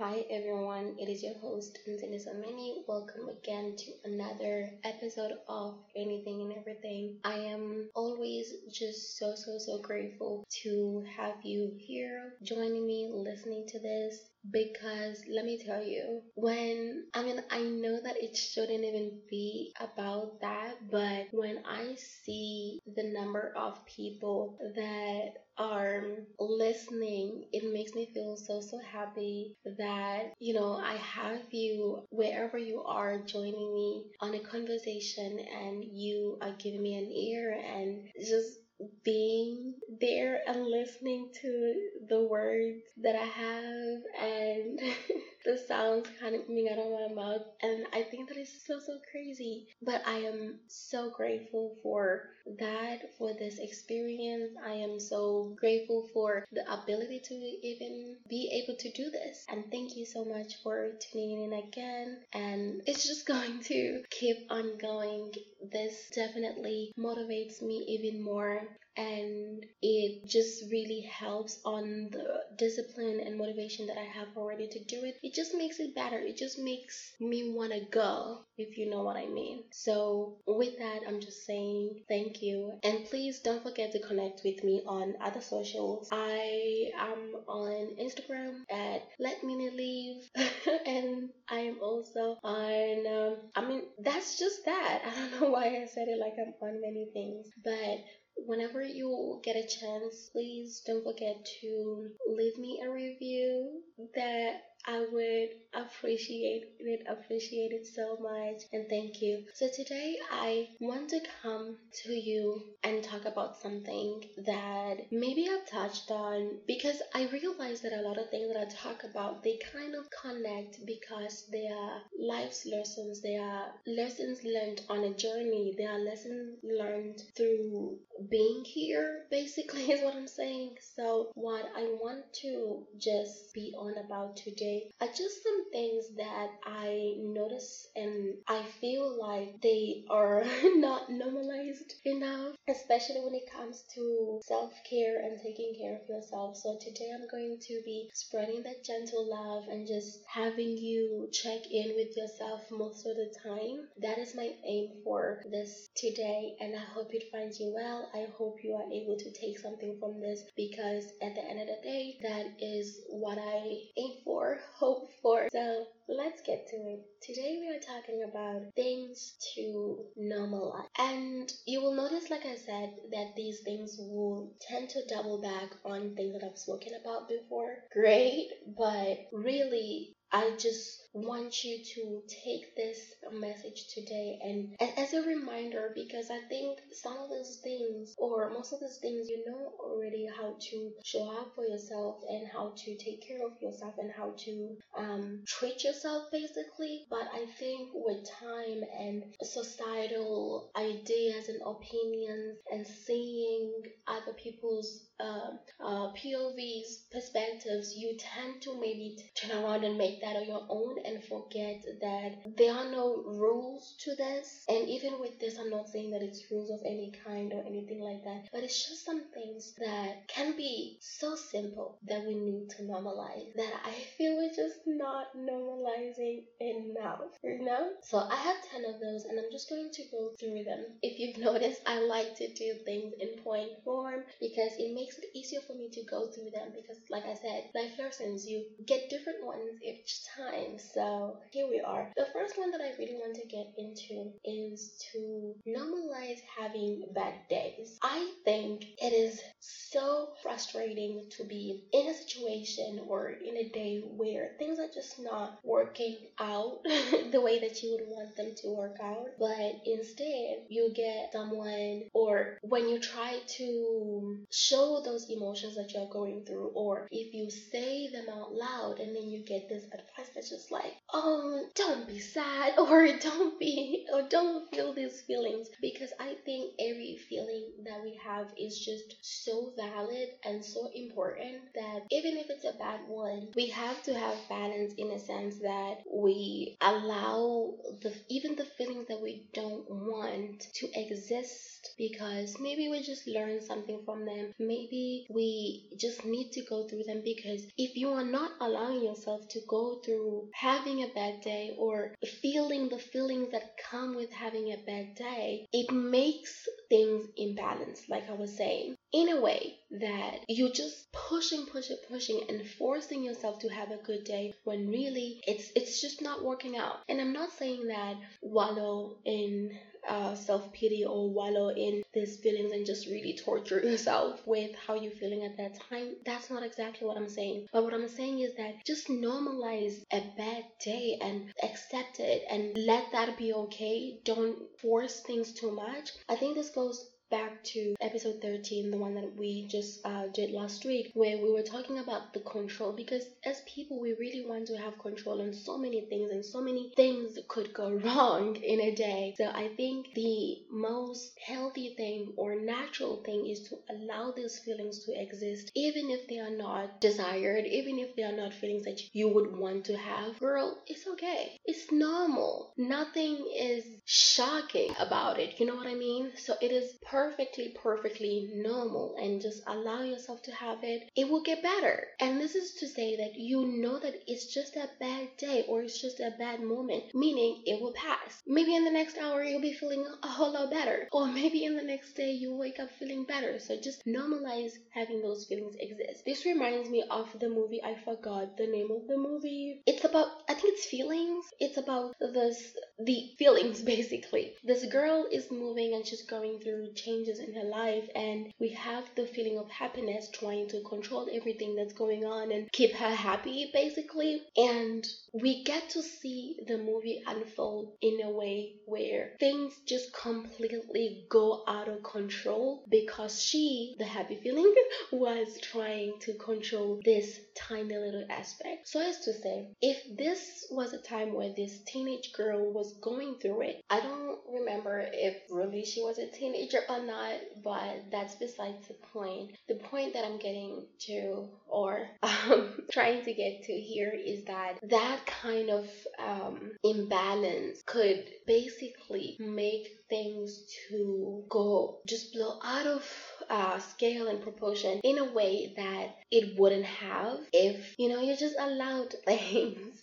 Hi everyone, it is your host Anthony Samini. Welcome again to another episode of Anything and Everything. I am always just so so so grateful to have you here joining me listening to this because let me tell you when i mean i know that it shouldn't even be about that but when i see the number of people that are listening it makes me feel so so happy that you know i have you wherever you are joining me on a conversation and you are giving me an ear and just being there and listening to the words that I have and the sounds kind of coming out of my mouth. And I think that is so, so crazy. But I am so grateful for that, for this experience. I am so grateful for the ability to even be able to do this. And thank you so much for tuning in again. And it's just going to keep on going. This definitely motivates me even more and it just really helps on the discipline and motivation that I have already to do it. It just makes it better. It just makes me want to go, if you know what I mean. So, with that, I'm just saying thank you. And please don't forget to connect with me on other socials. I am on Instagram at Let Me Leave, and I am also on, um, I mean, that's just that. I don't know why I said it like I'm on many things, but whenever you get a chance, please don't forget to leave me a review that I would appreciate it, appreciate it so much, and thank you. So, today I want to come to you and talk about something that maybe I've touched on because I realize that a lot of things that I talk about they kind of connect because they are life's lessons, they are lessons learned on a journey, they are lessons learned through being here, basically, is what I'm saying. So, what I want to just be on about today are just some things that I notice and I feel like they are not normalized enough, especially when it comes to self care and taking care of yourself. So today I'm going to be spreading that gentle love and just having you check in with yourself most of the time. That is my aim for this today, and I hope it finds you well. I hope you are able to take something from this because at the end of the day, that is what I aim for hope for. So let's get to it. Today we are talking about things to normalize. And you will notice, like I said, that these things will tend to double back on things that I've spoken about before. Great, but really, I just want you to take this message today and, as a reminder because I think some of those things or most of those things you know already how to show up for yourself and how to take care of yourself and how to um, treat yourself basically. But I think with time and societal ideas and opinions and seeing other people's uh, uh, POVs perspectives you tend to maybe turn around and make that on your own and forget that there are no rules to this. And even with this, I'm not saying that it's rules of any kind or anything like that, but it's just some things that can be so simple that we need to normalize that I feel we're just not normalizing enough, you know? So I have 10 of those and I'm just going to go through them. If you've noticed, I like to do things in point form because it makes it easier for me to go through them because, like I said, life lessons, you get different ones each time. So here we are. The first one that I really want to get into is to normalize having bad days. I think it is so frustrating to be in a situation or in a day where things are just not working out the way that you would want them to work out, but instead you get someone or when you try to show those emotions that you're going through, or if you say them out loud and then you get this advice it's just like, oh, don't be sad or don't be or don't feel these feelings because I think every feeling that we have is just so valid and so important that even if it's a bad one, we have to have balance in a sense that we allow the even the feelings that we don't want to exist because maybe we just learn something from them. Maybe we just need to go through them because if you are not allowing yourself to go through having a bad day or feeling the feelings that come with having a bad day it makes things imbalanced like i was saying in a way that you're just pushing, pushing, pushing and forcing yourself to have a good day when really it's it's just not working out. And I'm not saying that wallow in uh, self pity or wallow in these feelings and just really torture yourself with how you're feeling at that time. That's not exactly what I'm saying. But what I'm saying is that just normalize a bad day and accept it and let that be okay. Don't force things too much. I think this goes back to episode 13, the one that we just uh, did last week, where we were talking about the control. Because as people, we really want to have control on so many things, and so many things could go wrong in a day. So I think the most healthy thing or natural thing is to allow these feelings to exist, even if they are not desired, even if they are not feelings that you would want to have. Girl, it's okay. It's normal. Nothing is shocking about it. You know what I mean? So it is perfect perfectly, perfectly normal and just allow yourself to have it, it will get better. And this is to say that you know that it's just a bad day or it's just a bad moment, meaning it will pass. Maybe in the next hour you'll be feeling a whole lot better, or maybe in the next day you wake up feeling better. So just normalize having those feelings exist. This reminds me of the movie, I forgot the name of the movie. It's about, I think it's feelings. It's about this, the feelings basically. This girl is moving and she's going through changes in her life and we have the feeling of happiness trying to control everything that's going on and keep her happy basically and we get to see the movie unfold in a way where things just completely go out of control because she the happy feeling was trying to control this tiny little aspect so as to say if this was a time where this teenage girl was going through it i don't remember if really she was a teenager or not, but that's besides the point. The point that I'm getting to, or um, trying to get to here, is that that kind of um, imbalance could basically make things to go just blow out of uh, scale and proportion in a way that it wouldn't have if you know you just allowed things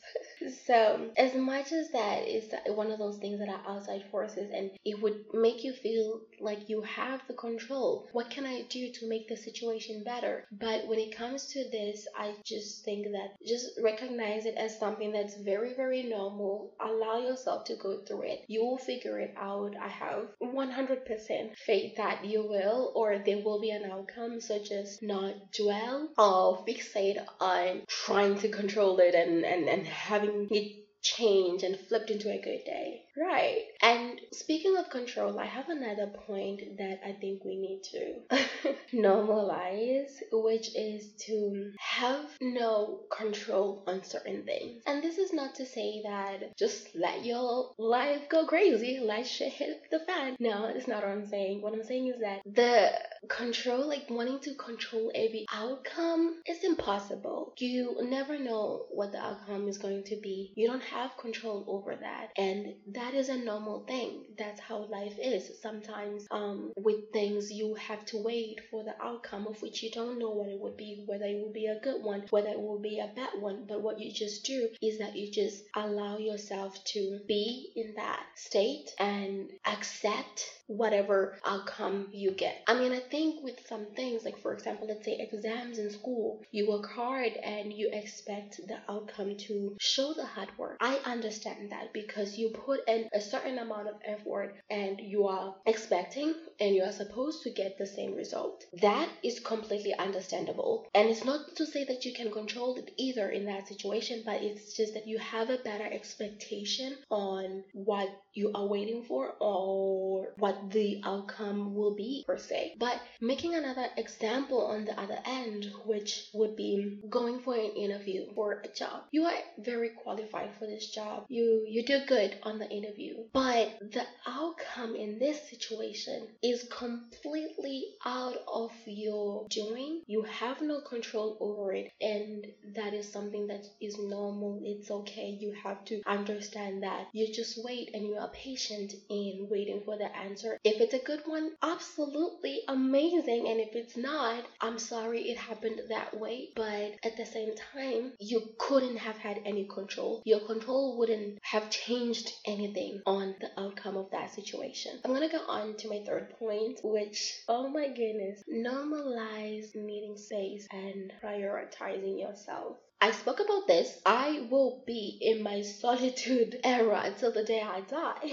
so, as much as that is one of those things that are outside forces and it would make you feel like you have the control, what can I do to make the situation better? But when it comes to this, I just think that just recognize it as something that's very, very normal. Allow yourself to go through it. You will figure it out. I have 100% faith that you will, or there will be an outcome. So just not dwell or fixate on trying to control it and, and, and having it changed and flipped into a good day. Right. And speaking of control, I have another point that I think we need to normalize, which is to have no control on certain things. And this is not to say that just let your life go crazy, let shit hit the fan. No, it's not what I'm saying. What I'm saying is that the control, like wanting to control every outcome, is impossible. You never know what the outcome is going to be. You don't have control over that. And that is a normal thing. That's how life is. Sometimes um, with things, you have to wait for the outcome of which you don't know what it would be, whether it will be a good one, whether it will be a bad one. But what you just do is that you just allow yourself to be in that state and accept whatever outcome you get. I mean, I think with some things, like for example, let's say exams in school, you work hard and you expect the outcome to show the hard work. I understand that because you put in a certain amount of effort and you are expecting and you are supposed to get the same result. That is completely understandable. And it's not to say that you can control it either in that situation, but it's just that you have a better expectation on what you are waiting for or what the outcome will be per se. But But making another example on the other end, which would be going for an interview for a job. You are very qualified for this job. You you do good on the interview. You but the outcome in this situation is completely out of your doing. You have no control over it and that is something that is normal. It's okay. You have to understand that. You just wait and you are patient in waiting for the answer. If it's a good one, absolutely amazing. And if it's not, I'm sorry it happened that way. But at the same time, you couldn't have had any control. Your control wouldn't have changed anything on the outcome of that situation. I'm gonna go on to my third point, which, oh my goodness, normalize needing space and prioritizing yourself. I spoke about this. I will be in my solitude era until the day I die.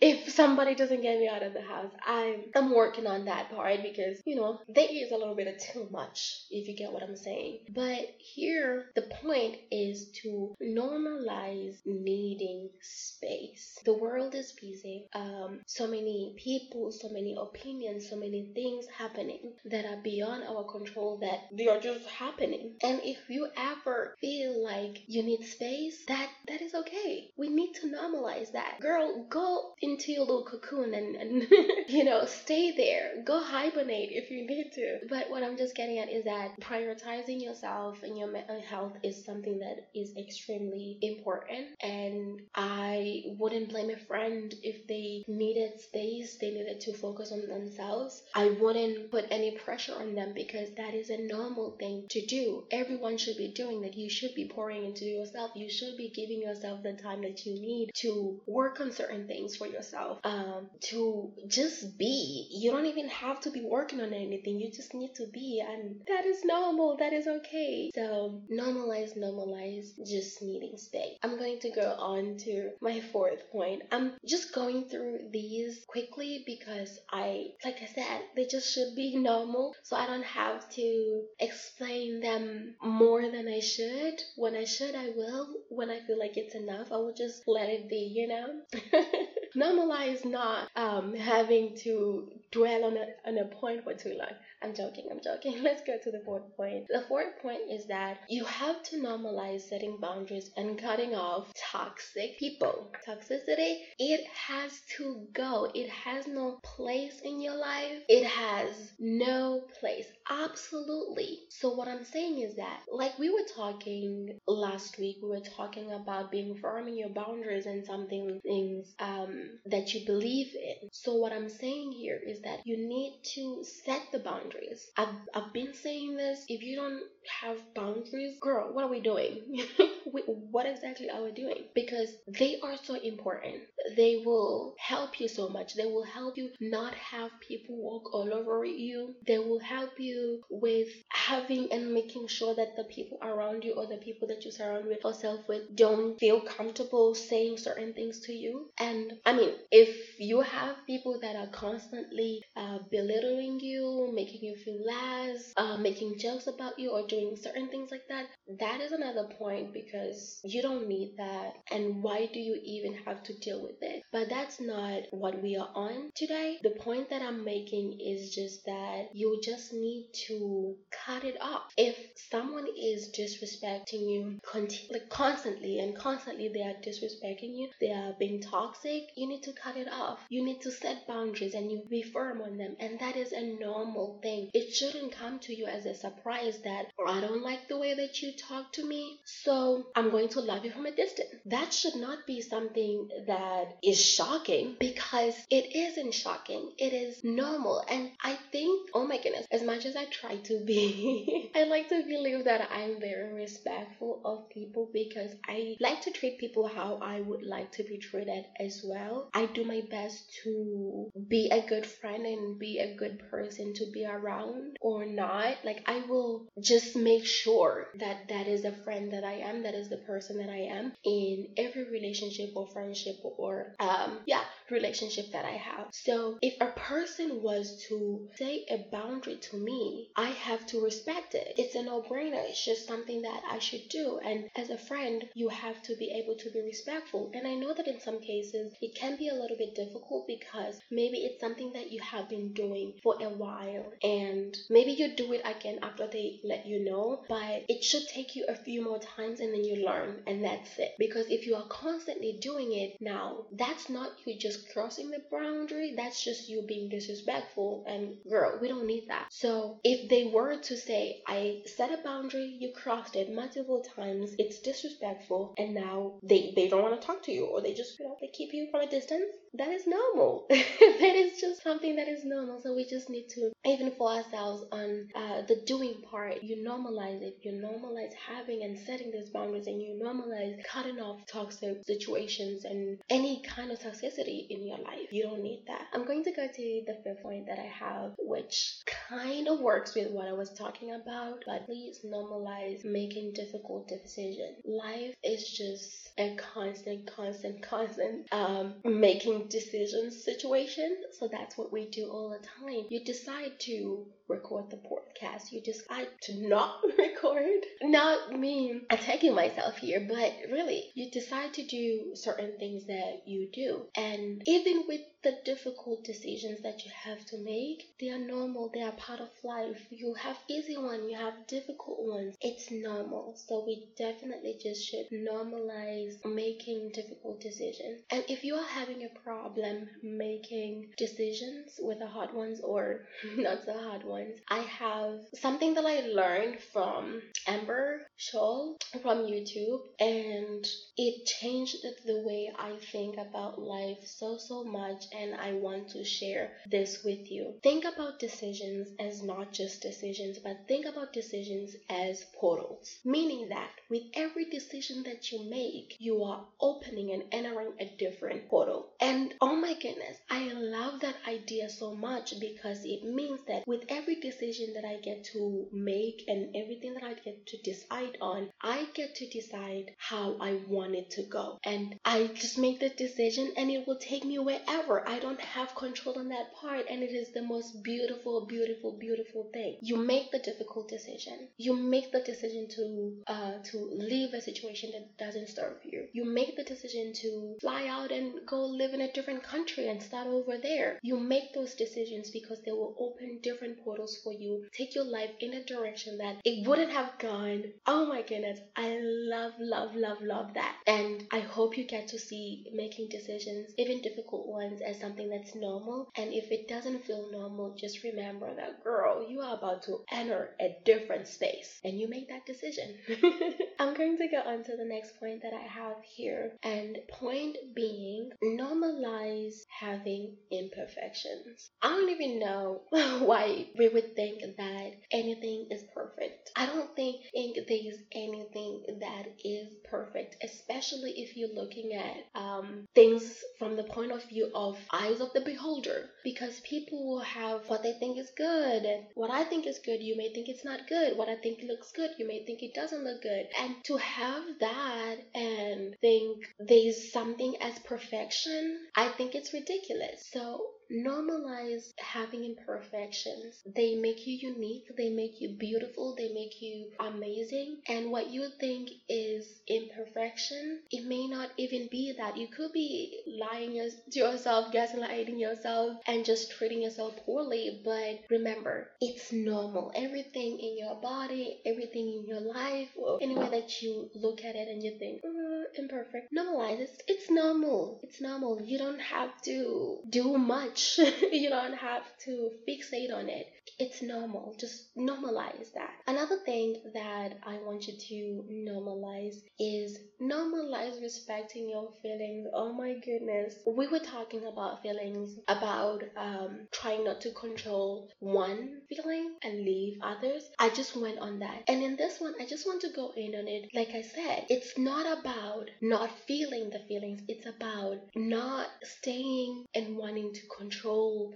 if somebody doesn't get me out of the house, I'm I'm working on that part because you know there is a little bit of too much if you get what I'm saying. But here the point is to normalize needing space. The world is busy. Um, so many people, so many opinions, so many things happening that are beyond our control that they are just happening. And if you ever feel like you need space, that that is okay. We need to normalize that. Girl, go into your little cocoon and, and you know, stay there. Go hibernate if you need to. But what I'm just getting at is that prioritizing yourself and your mental health is something that is extremely important. And I wouldn't blame a friend if they needed space, they needed to focus on themselves. I wouldn't put any pressure on them because that is a normal thing to do. Everyone should be doing that you should be pouring into yourself. You should be giving yourself the time that you need to work on certain things for yourself, um, to just be. You don't even have to be working on anything. You just need to be, and that is normal. That is okay. So normalize, normalize just needing space. I'm going to go on to my fourth point. I'm just going through these quickly because I, like I said, they just should be normal, so I don't have to explain them more than I should should. When I should, I will. When I feel like it's enough, I will just let it be, you know? Normalize not um, having to dwell on a, on a point for too long. I'm joking, I'm joking. Let's go to the fourth point. The fourth point is that you have to normalize setting boundaries and cutting off toxic people. Toxicity, it has to go. It has no place in your life. It has no place. Absolutely. So, what I'm saying is that, like we were talking last week, we were talking about being firm in your boundaries and something things um, that you believe in. So, what I'm saying here is that you need to set the boundaries. I've, I've been saying this. If you don't have boundaries, girl, what are we doing? what exactly are we doing? Because they are so important. They will help you so much. They will help you not have people walk all over you. They will help you with having and making sure that the people around you or the people that you surround yourself with don't feel comfortable saying certain things to you. And I mean, if you have people that are constantly uh, belittling you, making you feel less, uh, making jokes about you, or doing certain things like that, that is another point because you don't need that. And why do you even have to deal with it? But that's not what we are on today. The point that I'm making is just that you just need to cut it off. If someone is disrespecting you conti- like constantly and constantly they are disrespecting you, they are being toxic, you need to cut it off. You need to set boundaries and you be firm on them. And that is a normal thing. It shouldn't come to you as a surprise that oh, I don't like the way that you talk to me, so I'm going to love you from a distance. That should not be something that is shocking because it isn't shocking. It is normal. And I think, oh my goodness, as much as I try to be, I like to believe that I'm very respectful of people because I like to treat people how I would like to be treated as well. I do my best to be a good friend and be a good person to be around or not. Like, I will just make sure that that is the friend that I am, that is the person that I am in every relationship or friendship or, um, yeah, relationship that I have. So if a person was to say a boundary to me, I have to respect it. It's a no brainer. It's just something that I should do. And as a friend, you have to be able to be respectful. And I know that in some cases it can be a little bit difficult because maybe it's something that you have been doing for a while and maybe you do it again after they let you know, but it should take you a few more times and then you learn and that's it. Because if you are constantly doing it now, that's not you just crossing the boundary, that's just you being disrespectful. And girl, we don't need that. So if they were to say, I set a boundary, you crossed it multiple times, it's disrespectful, and now they, they don't want to talk to you or they just, you know, they keep you from a distance, that is normal. that is just something that is normal. So we just need to, even for ourselves, on uh, the doing part, you normalize it. You normalize having and setting these boundaries, and you normalize cutting off toxic situations and any kind of toxicity in your life. You don't need that. I'm going to go to the fifth point that I have, which kind of works with what I was talking about, but please normalize making difficult decisions. Life is just a constant, constant, constant um, making decisions situation. So that's what we do all the time. You decide to record the podcast. You just decide to not record. Not me attacking myself here, but really, you decide to do certain things that you do. And even with the difficult decisions that you have to make, they are normal, they are part of life. You have easy ones, you have difficult ones. It's normal. So we definitely just should normalize making difficult decisions. And if you are having a problem making decisions with the hard ones or not so hard ones, I have something that I learned from Amber Shaw from YouTube and it changed the way I think about life so so much and I want to share this with you. Think about decisions as not just decisions, but think about decisions as portals. Meaning that with every decision that you make, you are opening and entering a different portal. And oh my goodness, I love that idea so much because it means that with every decision that I get to make and everything that I get to decide on, I get to decide how I want it to go. And I just make the decision and it will take me wherever. I don't have control on that part and it is the most beautiful beautiful beautiful thing. You make the difficult decision. You make the decision to uh to leave a situation that doesn't serve you. You make the decision to fly out and go live in a different country and start over there. You make those decisions because they will open different portals for you take your life in a direction that it wouldn't have gone. Oh my goodness i love love love love that. And i hope you get to see making decisions even difficult ones as something that's normal. And if it doesn't feel normal, just remember that, girl, you are about to enter a different space and you make that decision. I'm going to go on to the next point that I have here. And point being, normalize having imperfections. I don't even know why we would think that anything is perfect. I don't think there's anything that is perfect, especially if you're looking at um, things from the point of view of eyes of the beholder. Because people will have what they think is good. And what I think is good you may think it's not good. What I think looks good you may think it doesn't look good. And to have that and think there's something as perfection I think it's ridiculous. So normalize having imperfections. They make you unique, they make you beautiful, they make you amazing. And what you think is imperfection, it may not even be that. You could be lying to yourself, gaslighting yourself, and just treating yourself poorly. But remember, it's normal. Everything in your body, everything in your life, or anywhere that you look at it and you think, uh, imperfect, normalize it. It's normal. It's normal. You don't have to do much you don't have to fixate on it. It's normal. Just normalize that. Another thing that I want you to normalize is normalize respecting your feelings. Oh my goodness. We were talking about feelings, about um, trying not to control one feeling and leave others. I just went on that. And in this one, I just want to go in on it. Like I said, it's not about not feeling the feelings, it's about not staying and wanting to control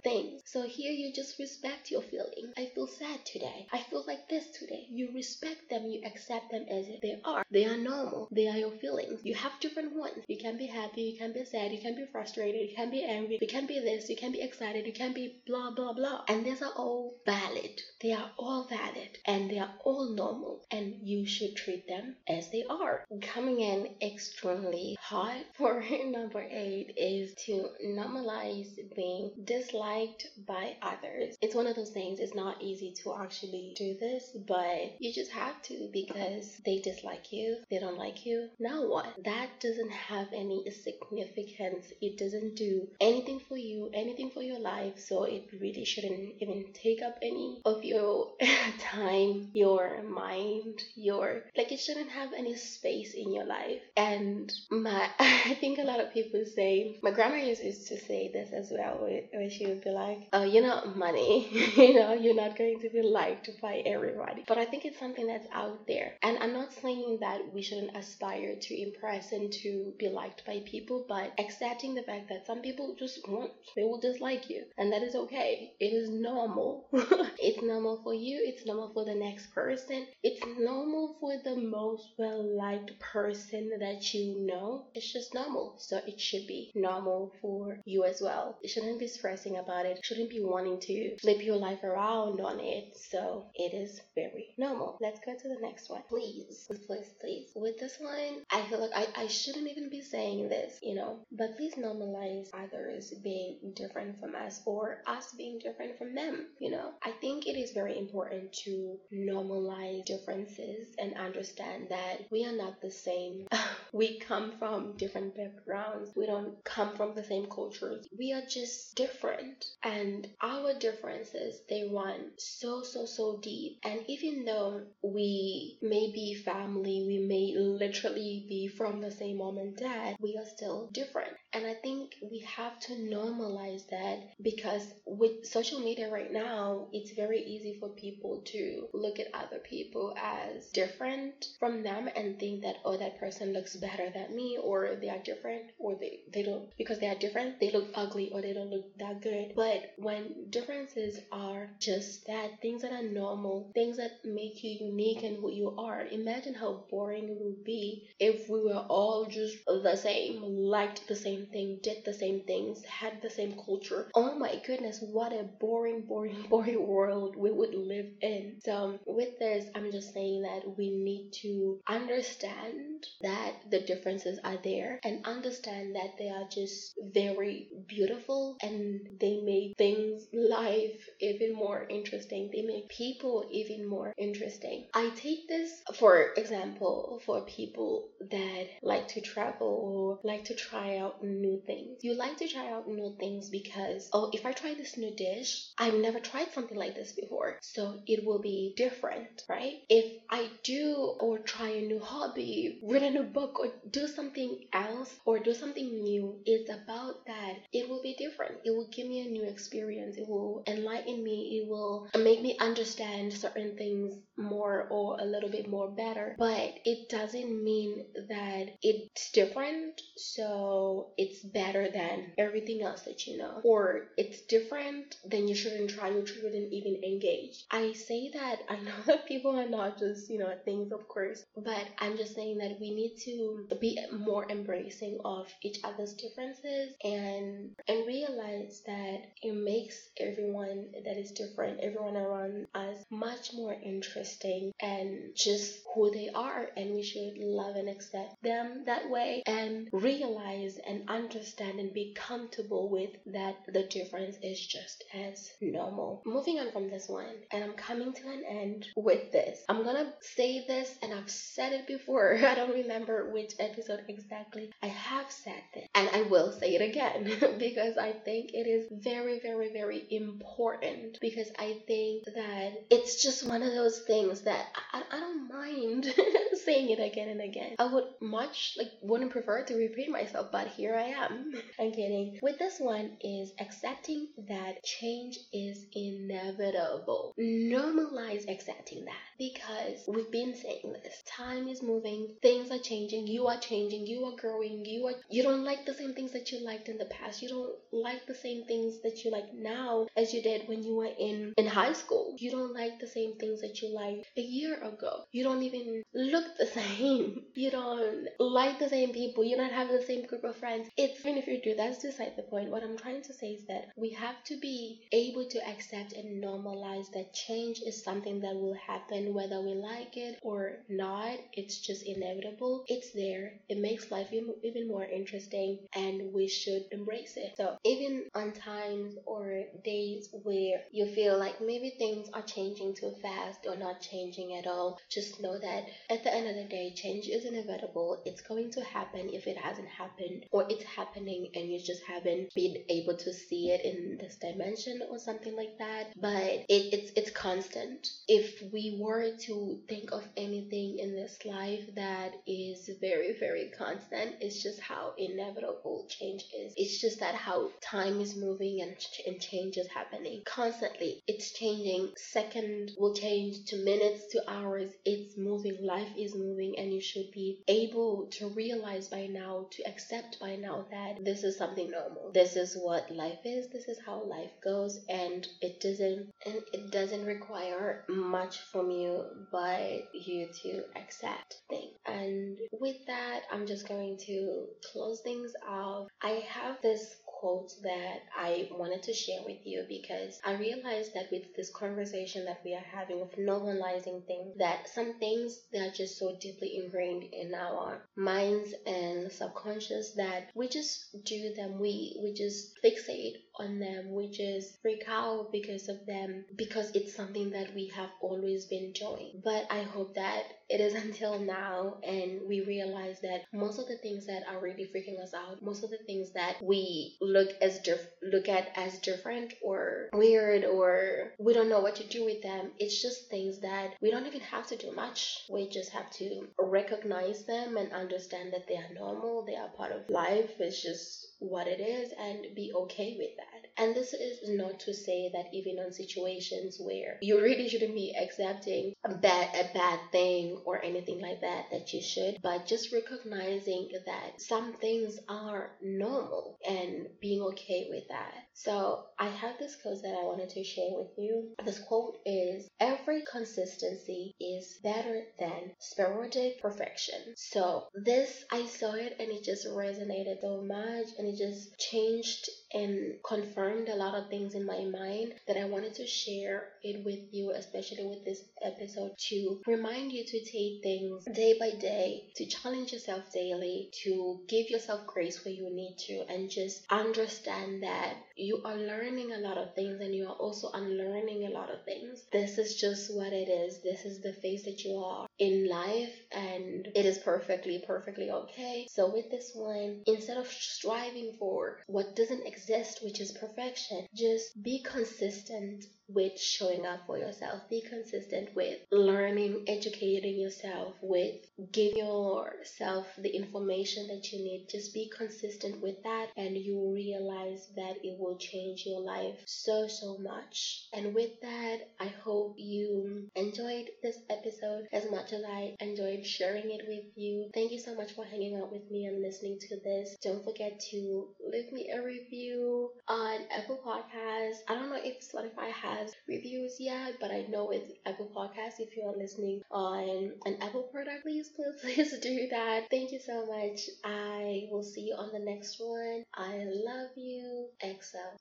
things. So here you just respect your feelings. I feel sad today. I feel like this today. You respect them, you accept them as they are. They are normal. They are your feelings. You have different ones. You can be happy, you can be sad, you can be frustrated, you can be angry, you can be this, you can be excited, you can be blah blah blah. And these are all valid. They are all valid and they are all normal and you should treat them as they are. Coming in extremely hot for number eight is to normalize being disliked by others. It's one of those things, it's not easy to actually do this, but you just have to because they dislike you, they don't like you. Now what? That doesn't have any significance. It doesn't do anything for you, anything for your life, so it really shouldn't even take up any of your time, your mind, your like it shouldn't have any space in your life. And my I think a lot of people say my grandma used, to say this as well where she would be like, Oh, you're not money, you know, you're not going to be liked by everybody. But I think it's something that's out there. And I'm not saying that we shouldn't aspire to impress and to be liked by people, but accepting the fact that some people just won't, they will dislike you. And that is okay. It is normal. it's normal for you, it's normal for the next person, it's normal for the most well liked person that you know. It's just normal. So it should be normal for you as well. You shouldn't be stressing about it, shouldn't be wanting to flip your life around on it. So it is very normal. Let's go to the next one. Please, please, please. With this one, I feel like I, I shouldn't even be saying this, you know, but please normalize others being different from us or us being different from them, you know. I think it is very important to normalize differences and understand that we are not the same. we come from different backgrounds. We don't come from the same cultures. We are just different. And our differences, they run so, so, so deep. And even though we may be family, we may literally be from the same mom and dad, we are still different. And I think we have to normalize that because with social media right now, it's very easy for people to look at other people as different from them and think that, oh, that person looks better than me, or they are different, or they, they don't, because they are different, they look ugly or they don't look that good. But when differences are just that, things that are normal, things that make you unique and who you are, imagine how boring it would be if we were all just the same, liked the same thing, did the same things, had the same culture. Oh my goodness, what a boring, boring, boring world we would live in. So, with this, I'm just saying that we need to understand that the differences are there and understand that they are just very beautiful and they make things, life, even more interesting. They make people even more interesting. I take this, for example, for people that like to travel or like to try out new things. You like to try out new things because, oh, if I try this new dish, I've never tried something like this before. So it will be different, right? If I do or try a new hobby, read a new book, or do something else or do something new, it's about that. It will be different. It will give me a new experience. It will enlighten me. It will make me understand certain things more or a little bit more better. But it doesn't mean that it's different, so it's better than everything else that you know. Or it's different, then you shouldn't try, you shouldn't even engage. I say that I know that people are not just, you know, things of course, but I'm just saying that we need to be more embracing of each other's differences and and realize that it makes everyone that is different, everyone around us much more interesting and just who they are and we should love and accept them that way and realize and understand and be comfortable with that the difference is just as normal. Moving on from this one, and I'm coming to an end with this. I'm gonna say this, and I've said it before. I don't remember which episode exactly I have said this, and I will say it again because I think it is very, very, very important because I think that it's just one of those things that I, I don't mind saying it again and again. I would much like wouldn't prefer to repeat myself, but here I am. I'm kidding. With this one is accepting that change is inevitable. Normalize accepting that because we've been saying this. Time is moving, things are changing, you are changing, you are growing, you are you don't like the same things that you liked in the past. You don't like the same things that you like now as you did when you were in in high school. You don't like the same things that you liked a year ago. You don't even look the same. You don't like the same people. You don't have the same group of friends. It's even if you do, that's beside the point. What I'm trying to say is that we have to be able to accept and normalize that change is something that will happen whether we like it or not. It's just inevitable. It's there. It makes life even more interesting and we should embrace it. So even on times or days where you feel like maybe things are changing too fast or not changing at all, just know that at the end of the day, change is inevitable. It's going to happen if it hasn't happened or it's happening and you just haven't been able to see it in this dimension or something like that. But it, it's it's constant. If we were to think of anything in this life that is very very constant, it's just how inevitable change is. It's just that how time is moving and, ch- and change is happening constantly. It's changing. Second will change to minutes to hours. It's moving. Life is moving, and you should be able to realize by now, to accept by now that this is something normal. This is what life is. This is how life goes, and it doesn't and it doesn't require much from you but you to accept things. And with that, I'm just going to close things off. I have this quote that I wanted to share with you because I realized that with this conversation that we are having of normalizing things, that some things that are just so deeply ingrained in our minds and subconscious that we just do them, we we just fixate on them, we just freak out because of them because it's something that we have always been doing. But I hope that it is until now and we realize that most of the things that are really freaking us out, most of the things that we look as diff- look at as different or weird or we don't know what to do with them. It's just things that we don't even have to do much. We just have to recognize them and understand that they are normal, they are part of life. It's just what it is and be okay with that. And this is not to say that even on situations where you really shouldn't be accepting bad a bad thing or anything like that that you should, but just recognizing that some things are normal and being okay with that. So I have this quote that I wanted to share with you. This quote is every consistency is better than sporadic perfection. So this I saw it and it just resonated so much and it just changed and confirmed a lot of things in my mind that I wanted to share it with you, especially with this episode, to remind you to take things day by day, to challenge yourself daily, to give yourself grace where you need to, and just understand that you are learning a lot of things and you are also unlearning a lot of things. This is just what it is. This is the phase that you are in life, and it is perfectly, perfectly okay. So, with this one, instead of striving for what doesn't exist, which is perfection, just be consistent with showing up for yourself. Be consistent with learning, educating yourself, with giving yourself the information that you need. Just be consistent with that, and you will realize that it will change your life so, so much. And with that, I hope you enjoyed this episode as much as I enjoyed sharing it with you. Thank you so much for hanging out with me and listening to this. Don't forget to leave me a review on Apple Podcasts. I don't know if Spotify has reviews yet, but I know with Apple Podcasts, if you are listening on an Apple product, please, please, please do that. Thank you so much. I will see you on the next one. I love you. XO.